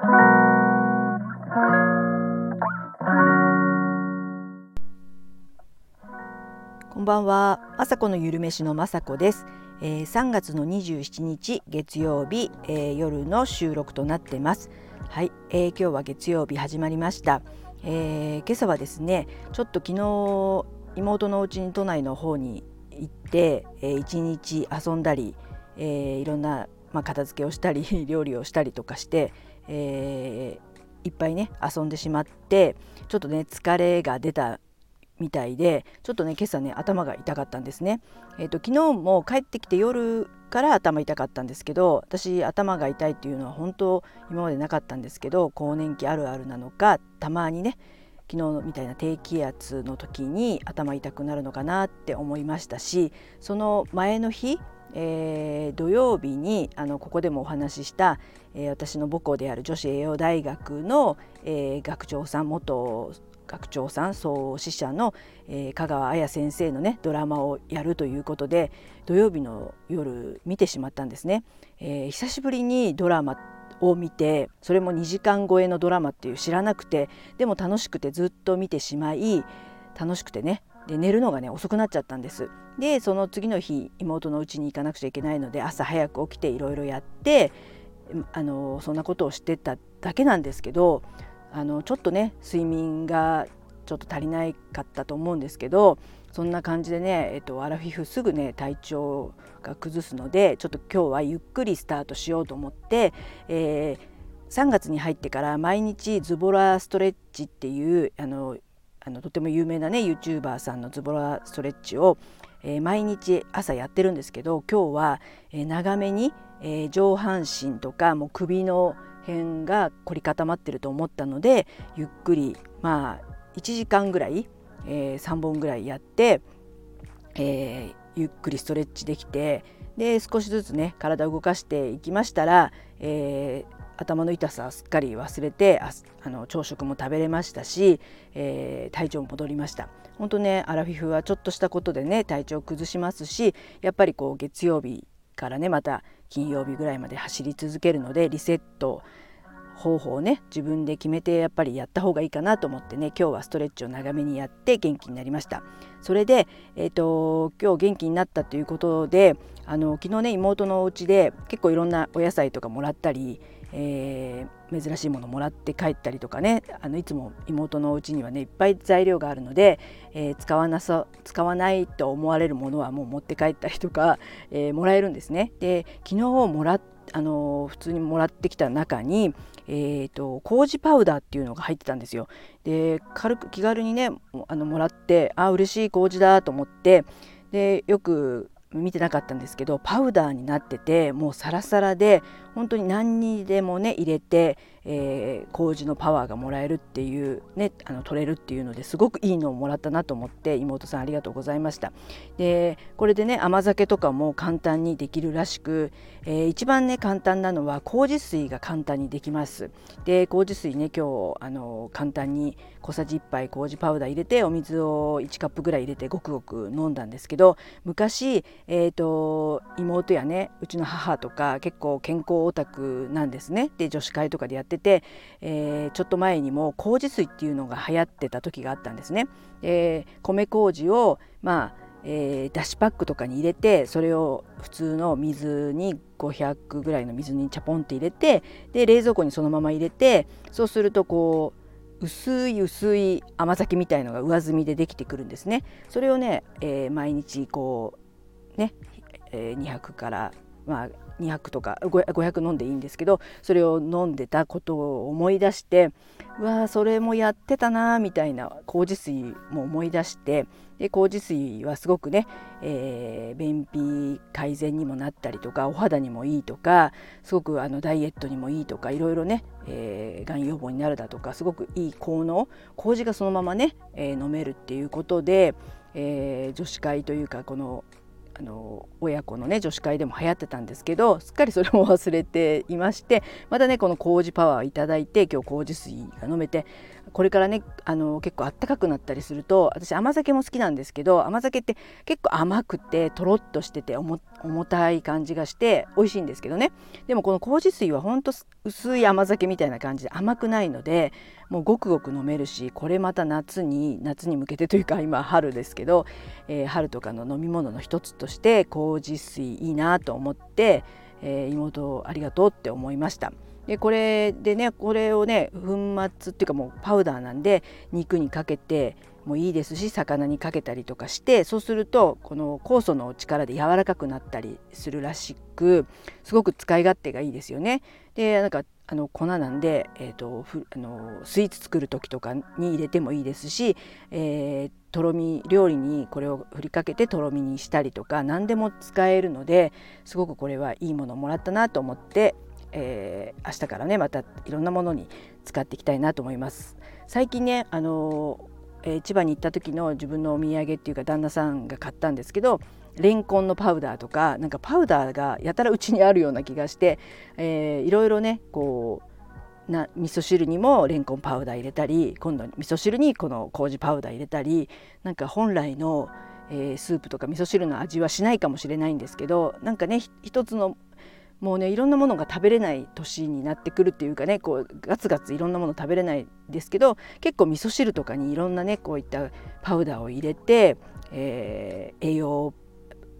こんばんは、まさこのゆるめしのまさこです。えー、3月の27日月曜日、えー、夜の収録となってます。はい、えー、今日は月曜日始まりました。えー、今朝はですね、ちょっと昨日妹のお家に都内の方に行って、えー、一日遊んだり、えー、いろんなまあ、片付けをしたり 料理をしたりとかして、えー、いっぱいね遊んでしまってちょっとね疲れが出たみたいでちょっとね今朝ね頭が痛かったんですね。えーと、昨日も帰ってきて夜から頭痛かったんですけど私頭が痛いっていうのは本当今までなかったんですけど更年期あるあるなのかたまにね昨日みたいな低気圧の時に頭痛くなるのかなって思いましたしその前の日えー、土曜日にあのここでもお話しした、えー、私の母校である女子栄養大学の、えー、学長さん元学長さん創始者の、えー、香川綾先生のねドラマをやるということで土曜日の夜見てしまったんですね、えー、久しぶりにドラマを見てそれも2時間超えのドラマっていう知らなくてでも楽しくてずっと見てしまい楽しくてねで寝るのがね遅くなっちゃったんです。でその次の日妹の家に行かなくちゃいけないので朝早く起きていろいろやってあのそんなことをしてただけなんですけどあのちょっとね睡眠がちょっと足りないかったと思うんですけどそんな感じでね、えっと、アラフィフすぐね体調が崩すのでちょっと今日はゆっくりスタートしようと思って、えー、3月に入ってから毎日ズボラストレッチっていうあのあのとても有名なね YouTuber さんのズボラストレッチを、えー、毎日朝やってるんですけど今日は、えー、長めに、えー、上半身とかもう首の辺が凝り固まってると思ったのでゆっくりまあ1時間ぐらい、え、3本ぐらいやって、え、ゆっくりストレッチできてで少しずつね体を動かしていきましたら、えー、頭の痛さすっかり忘れてああの朝食も食べれましたし、えー、体調も戻りました。本当ねアラフィフはちょっとしたことでね体調崩しますしやっぱりこう月曜日からねまた金曜日ぐらいまで走り続けるのでリセット方法をね自分で決めてやっぱりやった方がいいかなと思ってね今日はストレッチを長めにやって元気になりました。それで、えーと、今日元気になったということであの昨日ね妹のお家で結構いろんなお野菜とかもらったりえー、珍しいものもらって帰ったりとかねあのいつも妹のお家にはねいっぱい材料があるので、えー、使わなさ使わないと思われるものはもう持って帰ったりとか、えー、もらえるんですね。で昨日もらあの普通にもらってきた中に、えーと、麹パウダーっていうのが入ってたんですよ。で軽く気軽にねあのもらってあ嬉しい麹だと思ってでよく見てなかったんですけどパウダーになっててもうサラサラで本当に何にでもね入れて、えー、麹のパワーがもらえるっていうねあの取れるっていうのですごくいいのをもらったなと思って妹さんありがとうございました。でこれでね甘酒とかも簡単にできるらしく、えー、一番ね簡単なのは麹水が簡単にできます。で麹水ね今日あの簡単に小さじ1杯麹パウダー入れてお水を1カップぐらい入れてごくごく飲んだんですけど昔、えーと、妹やねうちの母とか結構健康オタクなんですねで女子会とかでやってて、えー、ちょっと前にも麹水っていうのが流行ってた時があったんですね。えー、米麹をまあえー、だしパックとかに入れてそれを普通の水に500ぐらいの水にチャポンって入れてで冷蔵庫にそのまま入れてそうするとこう薄い薄い甘酒みたいのが上澄みでできてくるんですね。それをね、えー、毎日こうね、えー、200からまあ200とか500飲んでいいんですけどそれを飲んでたことを思い出してうわーそれもやってたなみたいな麹水も思い出してで麹水はすごくね、えー、便秘改善にもなったりとかお肌にもいいとかすごくあのダイエットにもいいとかいろいろね、えー、がん予防になるだとかすごくいい効能麹がそのままね、えー、飲めるっていうことで、えー、女子会というかこのあの親子のね女子会でも流行ってたんですけどすっかりそれも忘れていましてまたねこの麹パワーをいただいて今日麹水が飲めてこれからねあの結構あったかくなったりすると私甘酒も好きなんですけど甘酒って結構甘くてとろっとしてて重たい感じがして美味しいんですけどねでもこの麹水はほんと薄い甘酒みたいな感じで甘くないのでもうごくごく飲めるしこれまた夏に夏に向けてというか今春ですけど、えー、春とかの飲み物の一つとして麹水いいなと思って、えー、妹ありがとうって思いました。でこれでねこれをね粉末っていうかもうパウダーなんで肉にかけてもいいですし魚にかけたりとかしてそうするとこの酵素の力で柔らかくなったりするらしくすごく使い勝手がいいですよね。でなんかあの粉なんで、えーと、ふあのスイーツ作る時とかに入れてもいいですし、えー、とろみ料理にこれを振りかけてとろみにしたりとか何でも使えるのですごくこれはいいものをもらったなと思ってえー、明日からねまたいろんなものに使っていきたいなと思います。最近ねあの、えー、千葉に行った時の自分のお土産っていうか旦那さんが買ったんですけどレンコンのパウダーとかなんかパウダーがやたらうちにあるような気がして、えー、いろいろねこうな味噌汁にもレンコンパウダー入れたり今度味噌汁にこの麹パウダー入れたりなんか本来の、えー、スープとか味噌汁の味はしないかもしれないんですけどなんかね一つのもうねいろんなものが食べれない年になってくるっていうかねこうガツガツいろんなもの食べれないですけど結構味噌汁とかにいろんなねこういったパウダーを入れて、えー、栄養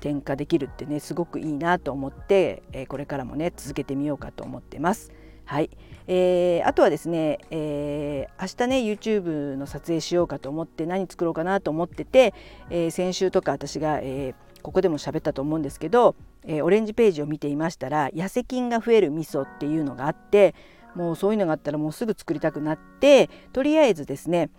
添加できるってねすごくいいなと思って、えー、これからもね続けてみようかと思ってます。はい、えー、あとはですね、えー、明日ね YouTube の撮影しようかと思って何作ろうかなと思ってて、えー、先週とか私が、えー、ここでも喋ったと思うんですけどえー、オレンジページを見ていましたら痩せ菌が増える味噌っていうのがあってもうそういうのがあったらもうすぐ作りたくなってとりあえずですね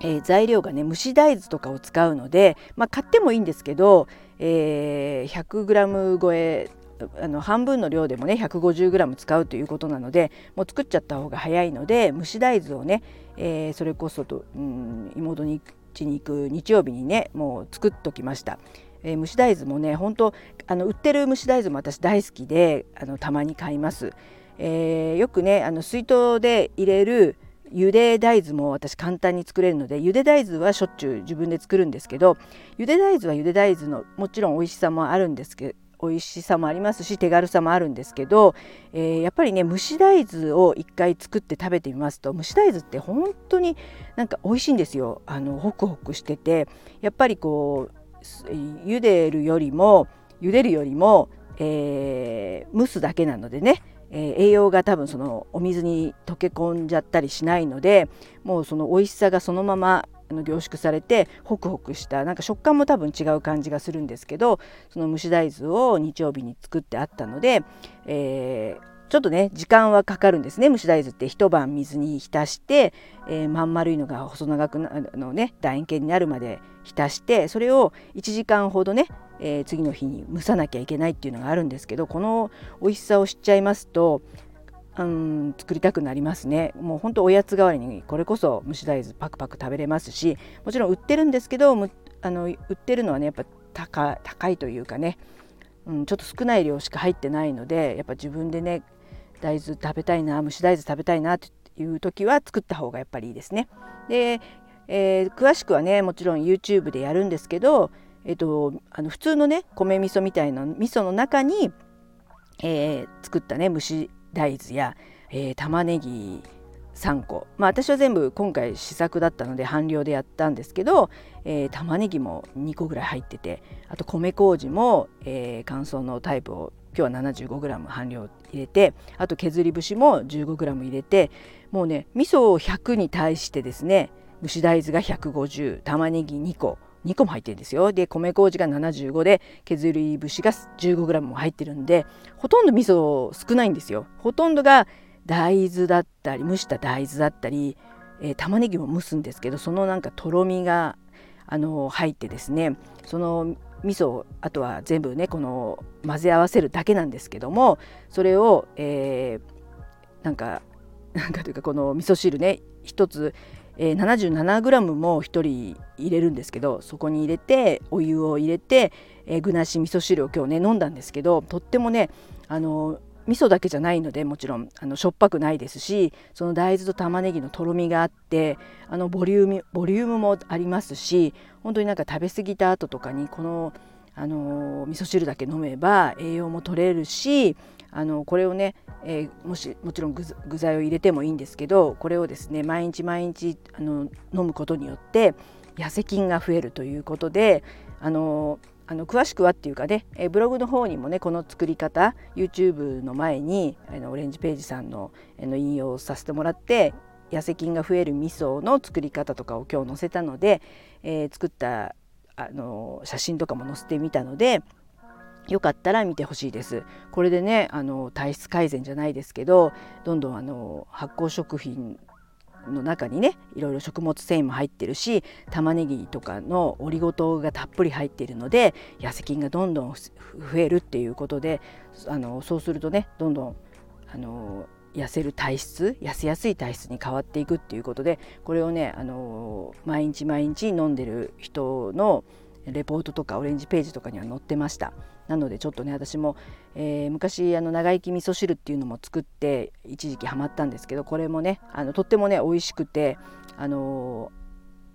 えー、材料がね蒸し大豆とかを使うので、まあ、買ってもいいんですけど、えー、100g 超えあの半分の量でもね 150g 使うということなのでもう作っちゃった方が早いので蒸し大豆をね、えー、それこそと、うん、妹に家に行く日曜日にねもう作っときました。えー、蒸し大豆もね本当あの売ってる蒸し大豆も私大好きであのたまに買います、えー、よくねあの水筒で入れる茹で大豆も私簡単に作れるので茹で大豆はしょっちゅう自分で作るんですけど茹で大豆は茹で大豆のもちろん美味しさもあるんですけど美味しさもありますし手軽さもあるんですけど、えー、やっぱりね蒸し大豆を一回作って食べてみますと蒸し大豆って本当になんか美味しいんですよ。あのホクホクしててやっぱりこう茹でるよりも茹でるよりも、えー、蒸すだけなのでね、えー、栄養が多分そのお水に溶け込んじゃったりしないのでもうその美味しさがそのまま凝縮されてホクホクしたなんか食感も多分違う感じがするんですけどその蒸し大豆を日曜日に作ってあったので、えーちょっとね時間はかかるんですね。蒸し大豆って一晩水に浸して、えー、まん丸いのが細長くなのね楕円形になるまで浸してそれを1時間ほどね、えー、次の日に蒸さなきゃいけないっていうのがあるんですけどこの美味しさを知っちゃいますとうん作りたくなりますね。もうほんとおやつ代わりにこれこそ蒸し大豆パクパク食べれますしもちろん売ってるんですけどあの売ってるのはねやっぱ高高いというかね、うん、ちょっと少ない量しか入ってないのでやっぱ自分でね大豆食べたいな蒸し大豆食べたいなっていう時は作った方がやっぱりいいですね。で、えー、詳しくはねもちろん YouTube でやるんですけど、えーと、あの普通のね米味噌みたいな味噌の中に、えー、作ったね蒸し大豆や、えー、玉ねぎ3個まあ私は全部今回試作だったので半量でやったんですけど、えー、玉ねぎも2個ぐらい入っててあと米麹も、えー、乾燥のタイプを今日は 75g 半量入れてあと削り節も 15g 入れてもうね味噌100に対してですね蒸し大豆が150玉ねぎ2個2個も入ってるんですよ。で米麹が75で削り節が 15g も入ってるんでほとんど味噌少ないんですよ。ほとんどが大豆だったり蒸した大豆だったり、えー、玉ねぎも蒸すんですけどそのなんかとろみがあの入ってですねその味噌あとは全部ねこの混ぜ合わせるだけなんですけどもそれを、えー、なんか なんかというかこの味噌汁ね1つ、えー、77g も1人入れるんですけどそこに入れてお湯を入れて、えー、具なし味噌汁を今日ね飲んだんですけどとってもねあの味噌だけじゃないのでもちろんあのしょっぱくないですしその大豆と玉ねぎのとろみがあってあのボリュームボリュームもありますし本当になんか食べ過ぎた後とかにこのあの味噌汁だけ飲めば栄養も取れるしあのこれをね、えー、もしもちろん具材を入れてもいいんですけどこれをですね毎日毎日あの飲むことによって痩せ菌が増えるということであのあの詳しくはっていうかね、えブログの方にもねこの作り方 YouTube の前にあのオレンジページさんのの引用をさせてもらって痩せ菌が増える味噌の作り方とかを今日載せたので、えー、作ったあの写真とかも載せてみたのでよかったら見てほしいです。これでねあの体質改善じゃないですけどどんどんあの発酵食品の中にねいろいろ食物繊維も入ってるし玉ねぎとかのオリゴ糖がたっぷり入っているので痩せ菌がどんどん増えるっていうことであのそうするとねどんどんあの痩せる体質痩せやすい体質に変わっていくっていうことでこれをねあの毎日毎日飲んでる人のレポートとかオレンジページとかには載ってました。なのでちょっとね私も、えー、昔あの長生き味噌汁っていうのも作って一時期ハマったんですけどこれもねあのとってもね美味しくてあの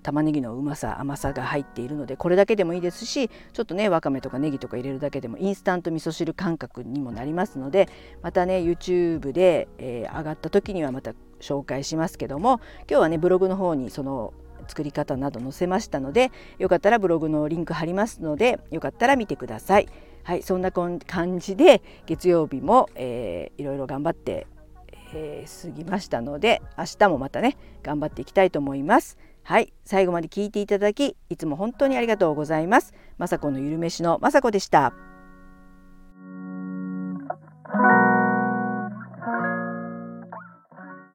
玉ねぎのうまさ甘さが入っているのでこれだけでもいいですしちょっとねわかめとかネギとか入れるだけでもインスタント味噌汁感覚にもなりますのでまたね YouTube で、えー、上がった時にはまた紹介しますけども今日はねブログの方にその作り方など載せましたのでよかったらブログのリンク貼りますのでよかったら見てください。はい、そんな感じで月曜日も、えー、いろいろ頑張って、えー、過ぎましたので明日もまたね頑張っていきたいと思います。はい、最後まで聞いていただきいつも本当にありがとうございます。まさこのゆるめしのまさこでした。